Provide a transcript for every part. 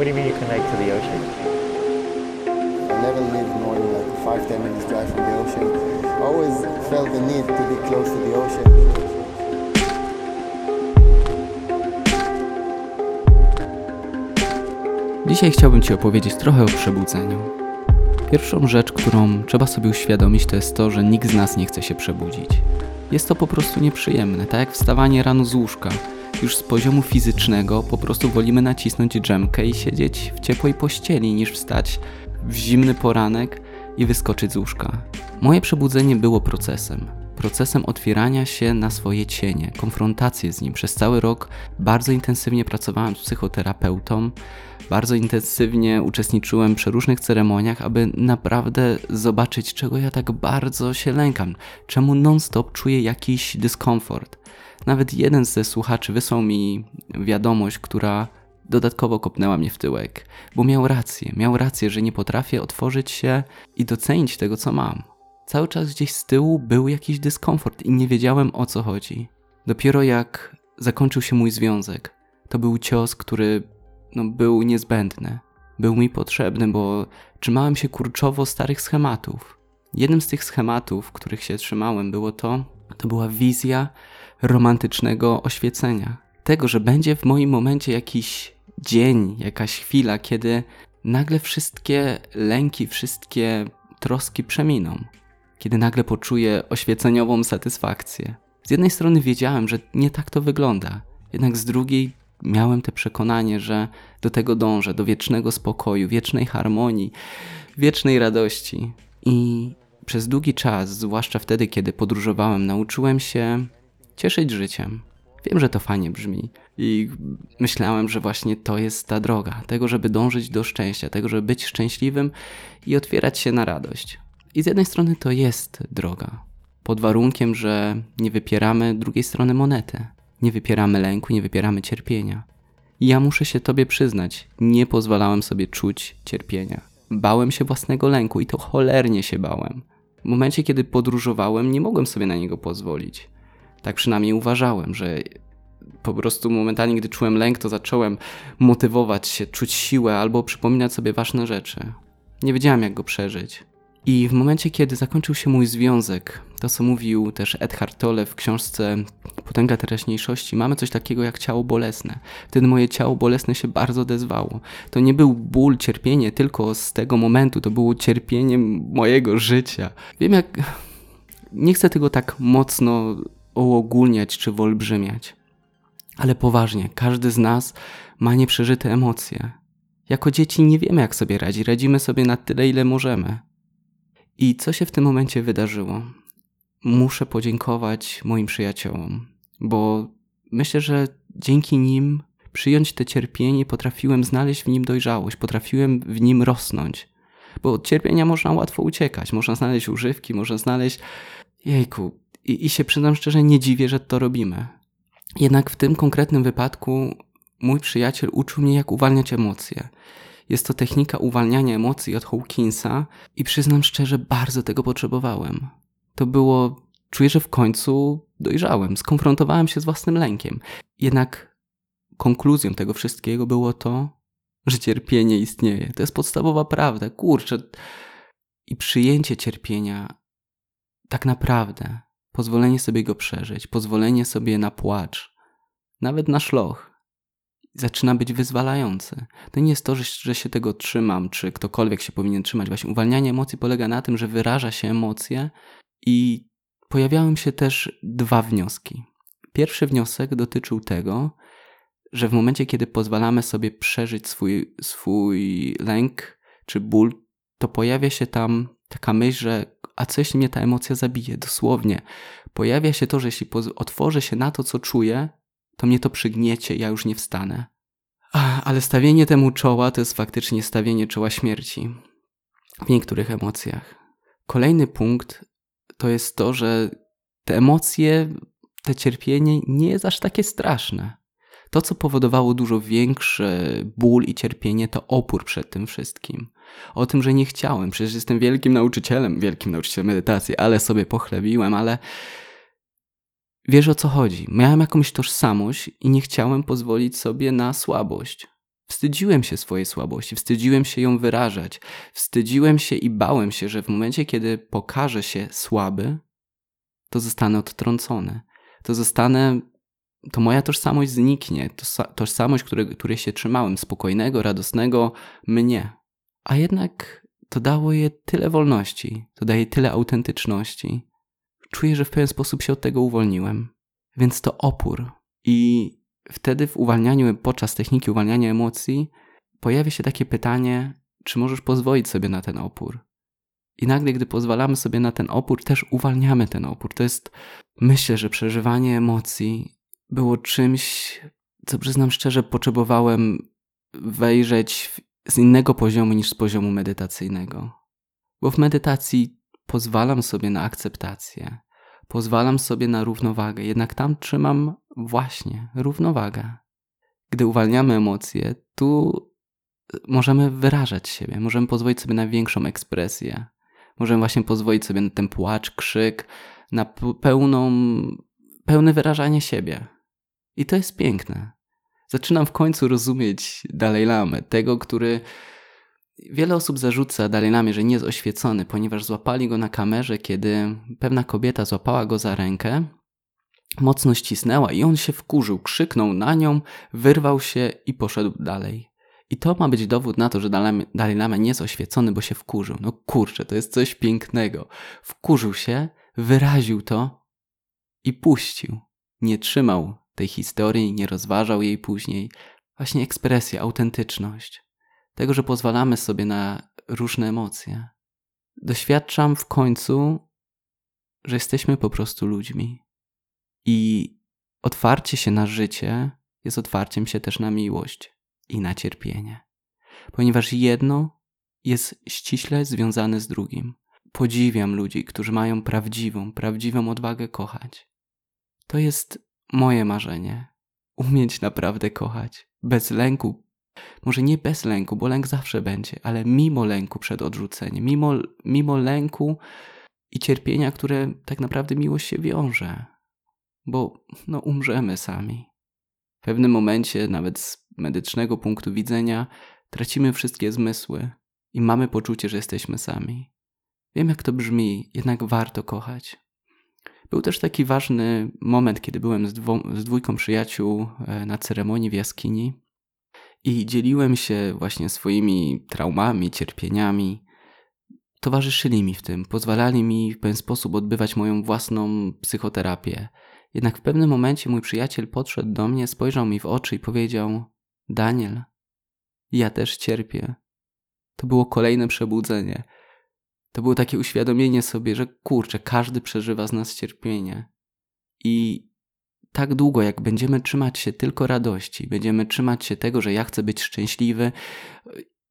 What do you mean you connect to the ocean? I never lived more than like five, ten minutes drive from the ocean. I always felt the need to be close to the ocean. Dzisiaj chciałbym Ci opowiedzieć trochę o przebudzeniu. Pierwszą rzecz, którą trzeba sobie uświadomić, to jest to, że nikt z nas nie chce się przebudzić. Jest to po prostu nieprzyjemne, tak jak wstawanie rano z łóżka. Już z poziomu fizycznego po prostu wolimy nacisnąć dżemkę i siedzieć w ciepłej pościeli, niż wstać w zimny poranek i wyskoczyć z łóżka. Moje przebudzenie było procesem. Procesem otwierania się na swoje cienie, konfrontację z nim. Przez cały rok bardzo intensywnie pracowałem z psychoterapeutą, bardzo intensywnie uczestniczyłem przy różnych ceremoniach, aby naprawdę zobaczyć, czego ja tak bardzo się lękam, czemu non-stop czuję jakiś dyskomfort. Nawet jeden ze słuchaczy wysłał mi wiadomość, która dodatkowo kopnęła mnie w tyłek, bo miał rację, miał rację, że nie potrafię otworzyć się i docenić tego, co mam. Cały czas gdzieś z tyłu był jakiś dyskomfort i nie wiedziałem o co chodzi. Dopiero jak zakończył się mój związek, to był cios, który no, był niezbędny. Był mi potrzebny, bo trzymałem się kurczowo starych schematów. Jednym z tych schematów, których się trzymałem, było to, to była wizja romantycznego oświecenia. Tego, że będzie w moim momencie jakiś dzień, jakaś chwila, kiedy nagle wszystkie lęki, wszystkie troski przeminą. Kiedy nagle poczuję oświeceniową satysfakcję. Z jednej strony wiedziałem, że nie tak to wygląda, jednak z drugiej miałem te przekonanie, że do tego dążę, do wiecznego spokoju, wiecznej harmonii, wiecznej radości. I przez długi czas, zwłaszcza wtedy, kiedy podróżowałem, nauczyłem się cieszyć życiem. Wiem, że to fajnie brzmi i myślałem, że właśnie to jest ta droga, tego, żeby dążyć do szczęścia, tego, żeby być szczęśliwym i otwierać się na radość. I z jednej strony to jest droga, pod warunkiem, że nie wypieramy drugiej strony monety. Nie wypieramy lęku, nie wypieramy cierpienia. I ja muszę się Tobie przyznać, nie pozwalałem sobie czuć cierpienia. Bałem się własnego lęku i to cholernie się bałem. W momencie, kiedy podróżowałem, nie mogłem sobie na niego pozwolić. Tak przynajmniej uważałem, że po prostu momentalnie, gdy czułem lęk, to zacząłem motywować się, czuć siłę albo przypominać sobie ważne rzeczy. Nie wiedziałem, jak go przeżyć. I w momencie, kiedy zakończył się mój związek, to co mówił też Edhard Tolle w książce Potęga teraźniejszości, mamy coś takiego jak ciało bolesne. Wtedy moje ciało bolesne się bardzo odezwało. To nie był ból, cierpienie tylko z tego momentu, to było cierpienie mojego życia. Wiem jak... Nie chcę tego tak mocno uogólniać czy wyolbrzymiać. Ale poważnie, każdy z nas ma nieprzeżyte emocje. Jako dzieci nie wiemy, jak sobie radzi. Radzimy sobie na tyle, ile możemy. I co się w tym momencie wydarzyło? Muszę podziękować moim przyjaciołom, bo myślę, że dzięki nim przyjąć te cierpienie potrafiłem znaleźć w nim dojrzałość, potrafiłem w nim rosnąć. Bo od cierpienia można łatwo uciekać, można znaleźć używki, można znaleźć. Jejku, i, i się przyznam szczerze, nie dziwię, że to robimy. Jednak w tym konkretnym wypadku mój przyjaciel uczył mnie, jak uwalniać emocje. Jest to technika uwalniania emocji od Hawkinsa i przyznam szczerze, bardzo tego potrzebowałem. To było, czuję, że w końcu dojrzałem, skonfrontowałem się z własnym lękiem. Jednak konkluzją tego wszystkiego było to, że cierpienie istnieje. To jest podstawowa prawda. Kurczę. I przyjęcie cierpienia tak naprawdę, pozwolenie sobie go przeżyć, pozwolenie sobie na płacz, nawet na szloch, zaczyna być wyzwalający. To nie jest to, że, że się tego trzymam, czy ktokolwiek się powinien trzymać. Właśnie uwalnianie emocji polega na tym, że wyraża się emocje i pojawiały się też dwa wnioski. Pierwszy wniosek dotyczył tego, że w momencie, kiedy pozwalamy sobie przeżyć swój, swój lęk czy ból, to pojawia się tam taka myśl, że a co jeśli mnie ta emocja zabije? Dosłownie. Pojawia się to, że jeśli otworzę się na to, co czuję, to mnie to przygniecie, ja już nie wstanę. Ale stawienie temu czoła to jest faktycznie stawienie czoła śmierci w niektórych emocjach. Kolejny punkt to jest to, że te emocje, te cierpienie nie jest aż takie straszne. To, co powodowało dużo większy ból i cierpienie, to opór przed tym wszystkim. O tym, że nie chciałem, przecież jestem wielkim nauczycielem, wielkim nauczycielem medytacji, ale sobie pochlebiłem, ale Wiesz o co chodzi. Miałem jakąś tożsamość i nie chciałem pozwolić sobie na słabość. Wstydziłem się swojej słabości, wstydziłem się ją wyrażać, wstydziłem się i bałem się, że w momencie, kiedy pokażę się słaby, to zostanę odtrącony. To zostanę, to moja tożsamość zniknie. To tożsamość, której, której się trzymałem, spokojnego, radosnego mnie. A jednak to dało je tyle wolności, to daje tyle autentyczności. Czuję, że w pewien sposób się od tego uwolniłem. Więc to opór. I wtedy w uwalnianiu, podczas techniki uwalniania emocji, pojawia się takie pytanie, czy możesz pozwolić sobie na ten opór? I nagle, gdy pozwalamy sobie na ten opór, też uwalniamy ten opór. To jest, myślę, że przeżywanie emocji było czymś, co przyznam szczerze, potrzebowałem wejrzeć z innego poziomu niż z poziomu medytacyjnego. Bo w medytacji pozwalam sobie na akceptację, pozwalam sobie na równowagę, jednak tam trzymam właśnie równowagę. Gdy uwalniamy emocje, tu możemy wyrażać siebie, możemy pozwolić sobie na większą ekspresję, możemy właśnie pozwolić sobie na ten płacz, krzyk, na pełną, pełne wyrażanie siebie. I to jest piękne. Zaczynam w końcu rozumieć Dalej Lamę, tego, który Wiele osób zarzuca Dalej Lamie, że nie jest oświecony, ponieważ złapali go na kamerze, kiedy pewna kobieta złapała go za rękę, mocno ścisnęła i on się wkurzył, krzyknął na nią, wyrwał się i poszedł dalej. I to ma być dowód na to, że Dalej Lama nie jest oświecony, bo się wkurzył. No kurczę, to jest coś pięknego. Wkurzył się, wyraził to i puścił. Nie trzymał tej historii, nie rozważał jej później. Właśnie ekspresja, autentyczność. Tego, że pozwalamy sobie na różne emocje. Doświadczam w końcu, że jesteśmy po prostu ludźmi. I otwarcie się na życie jest otwarciem się też na miłość i na cierpienie. Ponieważ jedno jest ściśle związane z drugim. Podziwiam ludzi, którzy mają prawdziwą, prawdziwą odwagę kochać. To jest moje marzenie. Umieć naprawdę kochać. Bez lęku. Może nie bez lęku, bo lęk zawsze będzie, ale mimo lęku przed odrzuceniem, mimo, mimo lęku i cierpienia, które tak naprawdę miłość się wiąże. Bo no, umrzemy sami. W pewnym momencie, nawet z medycznego punktu widzenia, tracimy wszystkie zmysły i mamy poczucie, że jesteśmy sami. Wiem, jak to brzmi, jednak warto kochać. Był też taki ważny moment, kiedy byłem z, z dwójką przyjaciół e, na ceremonii w jaskini i dzieliłem się właśnie swoimi traumami, cierpieniami. Towarzyszyli mi w tym, pozwalali mi w pewien sposób odbywać moją własną psychoterapię. Jednak w pewnym momencie mój przyjaciel podszedł do mnie, spojrzał mi w oczy i powiedział: Daniel, ja też cierpię. To było kolejne przebudzenie. To było takie uświadomienie sobie, że kurczę, każdy przeżywa z nas cierpienie. I tak długo, jak będziemy trzymać się tylko radości, będziemy trzymać się tego, że ja chcę być szczęśliwy,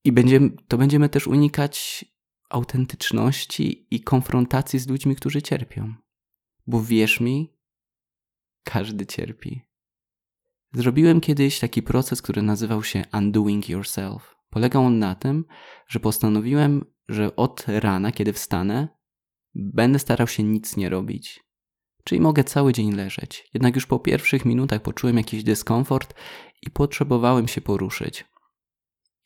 i będziemy, to będziemy też unikać autentyczności i konfrontacji z ludźmi, którzy cierpią. Bo wierz mi, każdy cierpi. Zrobiłem kiedyś taki proces, który nazywał się Undoing Yourself. Polegał on na tym, że postanowiłem, że od rana, kiedy wstanę, będę starał się nic nie robić. Czyli mogę cały dzień leżeć. Jednak już po pierwszych minutach poczułem jakiś dyskomfort i potrzebowałem się poruszyć.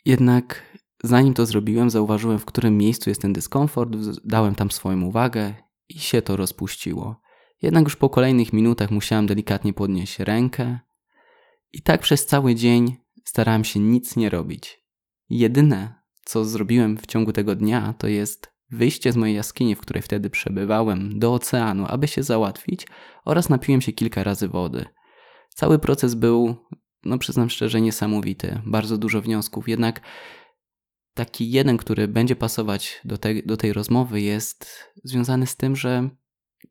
Jednak zanim to zrobiłem, zauważyłem, w którym miejscu jest ten dyskomfort, dałem tam swoją uwagę i się to rozpuściło. Jednak już po kolejnych minutach musiałem delikatnie podnieść rękę. I tak przez cały dzień starałem się nic nie robić. Jedyne, co zrobiłem w ciągu tego dnia, to jest wyjście z mojej jaskini, w której wtedy przebywałem, do oceanu, aby się załatwić, oraz napiłem się kilka razy wody. Cały proces był, no przyznam szczerze, niesamowity. Bardzo dużo wniosków, jednak taki jeden, który będzie pasować do, te, do tej rozmowy, jest związany z tym, że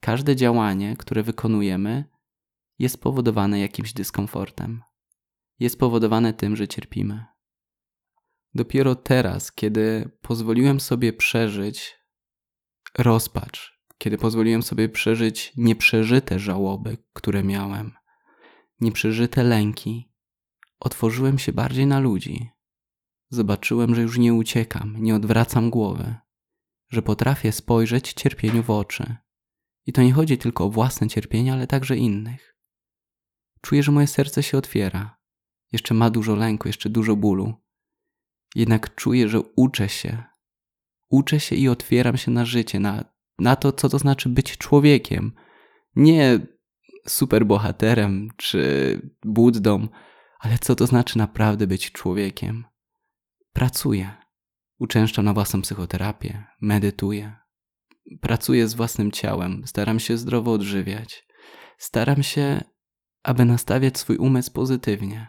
każde działanie, które wykonujemy, jest powodowane jakimś dyskomfortem. Jest powodowane tym, że cierpimy. Dopiero teraz, kiedy pozwoliłem sobie przeżyć rozpacz, kiedy pozwoliłem sobie przeżyć nieprzeżyte żałoby, które miałem, nieprzeżyte lęki, otworzyłem się bardziej na ludzi. Zobaczyłem, że już nie uciekam, nie odwracam głowy, że potrafię spojrzeć cierpieniu w oczy i to nie chodzi tylko o własne cierpienie, ale także innych. Czuję, że moje serce się otwiera jeszcze ma dużo lęku, jeszcze dużo bólu. Jednak czuję, że uczę się. Uczę się i otwieram się na życie, na, na to, co to znaczy być człowiekiem. Nie superbohaterem czy buddą, ale co to znaczy naprawdę być człowiekiem. Pracuję. Uczęszczam na własną psychoterapię, medytuję. Pracuję z własnym ciałem, staram się zdrowo odżywiać. Staram się, aby nastawiać swój umysł pozytywnie.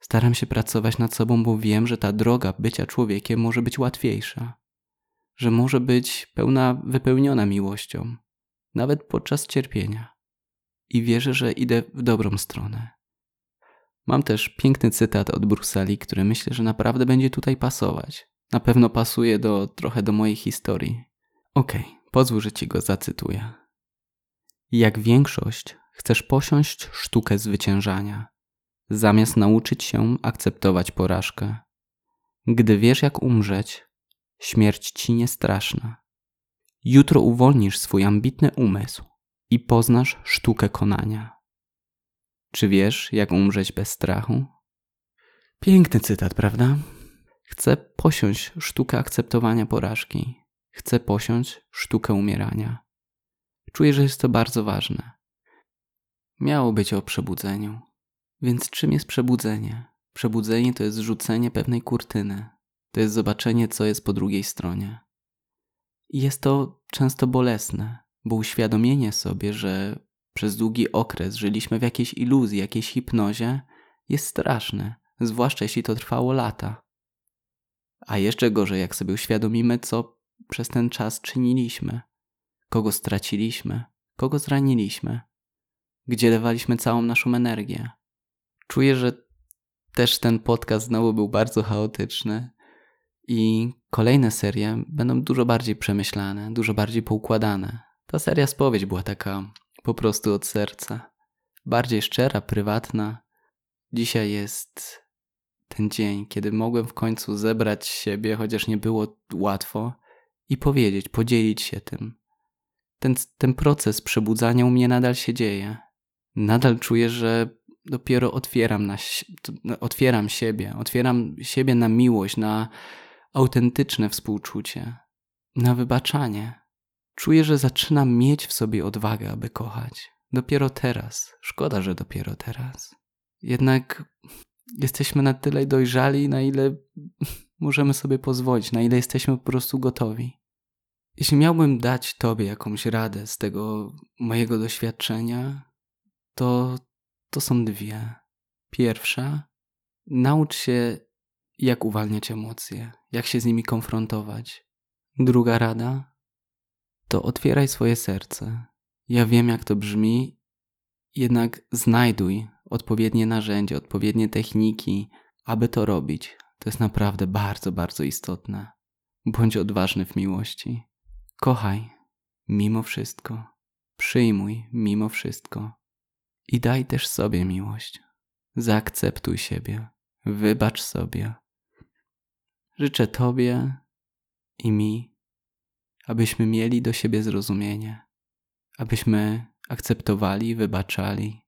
Staram się pracować nad sobą, bo wiem, że ta droga bycia człowiekiem może być łatwiejsza, że może być pełna, wypełniona miłością, nawet podczas cierpienia. I wierzę, że idę w dobrą stronę. Mam też piękny cytat od Brusali, który myślę, że naprawdę będzie tutaj pasować. Na pewno pasuje do, trochę do mojej historii. Okej, okay, pozwól, że ci go zacytuję. Jak większość, chcesz posiąść sztukę zwyciężania, zamiast nauczyć się akceptować porażkę. Gdy wiesz, jak umrzeć, śmierć ci nie straszna. Jutro uwolnisz swój ambitny umysł i poznasz sztukę konania. Czy wiesz, jak umrzeć bez strachu? Piękny cytat, prawda? Chcę posiąść sztukę akceptowania porażki. Chcę posiąść sztukę umierania. Czuję, że jest to bardzo ważne. Miało być o przebudzeniu. Więc czym jest przebudzenie? Przebudzenie to jest rzucenie pewnej kurtyny. To jest zobaczenie, co jest po drugiej stronie. I jest to często bolesne, bo uświadomienie sobie, że przez długi okres żyliśmy w jakiejś iluzji, jakiejś hipnozie, jest straszne, zwłaszcza jeśli to trwało lata. A jeszcze gorzej, jak sobie uświadomimy, co przez ten czas czyniliśmy, kogo straciliśmy, kogo zraniliśmy, gdzie dawaliśmy całą naszą energię. Czuję, że też ten podcast znowu był bardzo chaotyczny i kolejne serie będą dużo bardziej przemyślane, dużo bardziej poukładane. Ta seria spowiedź była taka po prostu od serca, bardziej szczera, prywatna. Dzisiaj jest ten dzień, kiedy mogłem w końcu zebrać siebie, chociaż nie było łatwo, i powiedzieć, podzielić się tym. Ten, ten proces przebudzania u mnie nadal się dzieje. Nadal czuję, że dopiero otwieram, na, otwieram siebie, otwieram siebie na miłość, na autentyczne współczucie, na wybaczanie. Czuję, że zaczynam mieć w sobie odwagę, aby kochać. Dopiero teraz. Szkoda, że dopiero teraz. Jednak jesteśmy na tyle dojrzali, na ile możemy sobie pozwolić, na ile jesteśmy po prostu gotowi. Jeśli miałbym dać Tobie jakąś radę z tego mojego doświadczenia, to to są dwie. Pierwsza, naucz się, jak uwalniać emocje, jak się z nimi konfrontować. Druga rada, to otwieraj swoje serce. Ja wiem, jak to brzmi, jednak znajduj odpowiednie narzędzia, odpowiednie techniki, aby to robić. To jest naprawdę bardzo, bardzo istotne. Bądź odważny w miłości. Kochaj mimo wszystko. Przyjmuj mimo wszystko. I daj też sobie miłość. Zaakceptuj siebie. Wybacz sobie. Życzę Tobie i mi, abyśmy mieli do siebie zrozumienie, abyśmy akceptowali, wybaczali,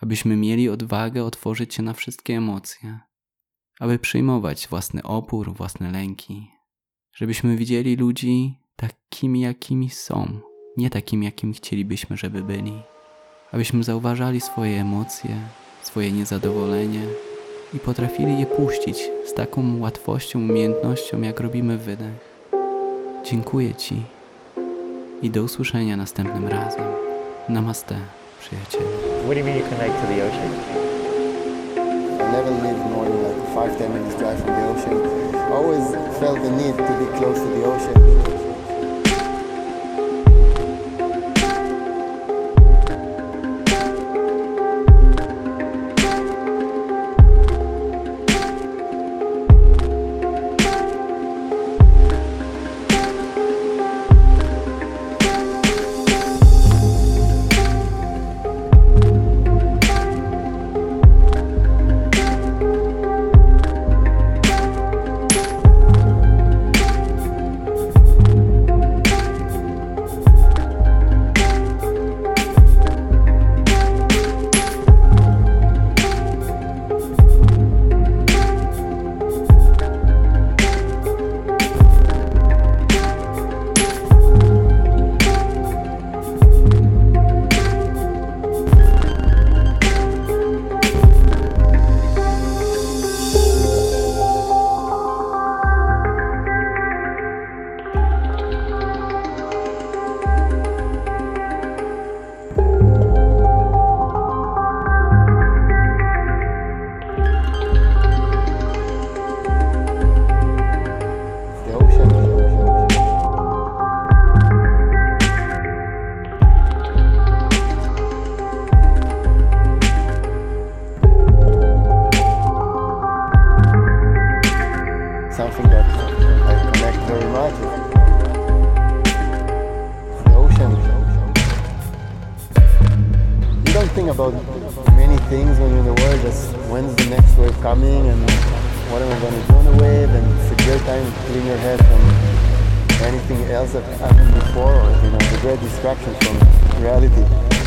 abyśmy mieli odwagę otworzyć się na wszystkie emocje, aby przyjmować własny opór, własne lęki, żebyśmy widzieli ludzi takimi, jakimi są, nie takimi, jakimi chcielibyśmy, żeby byli abyśmy zauważali swoje emocje, swoje niezadowolenie i potrafili je puścić z taką łatwością, umiejętnością, jak robimy wydech. Dziękuję Ci i do usłyszenia następnym razem. Namaste, przyjacielu. What do you mean you connect to the ocean? I never lived more than like five, ten minutes drive from the ocean. I always felt the need to be close to the ocean. happened before or you know, the great distractions from reality.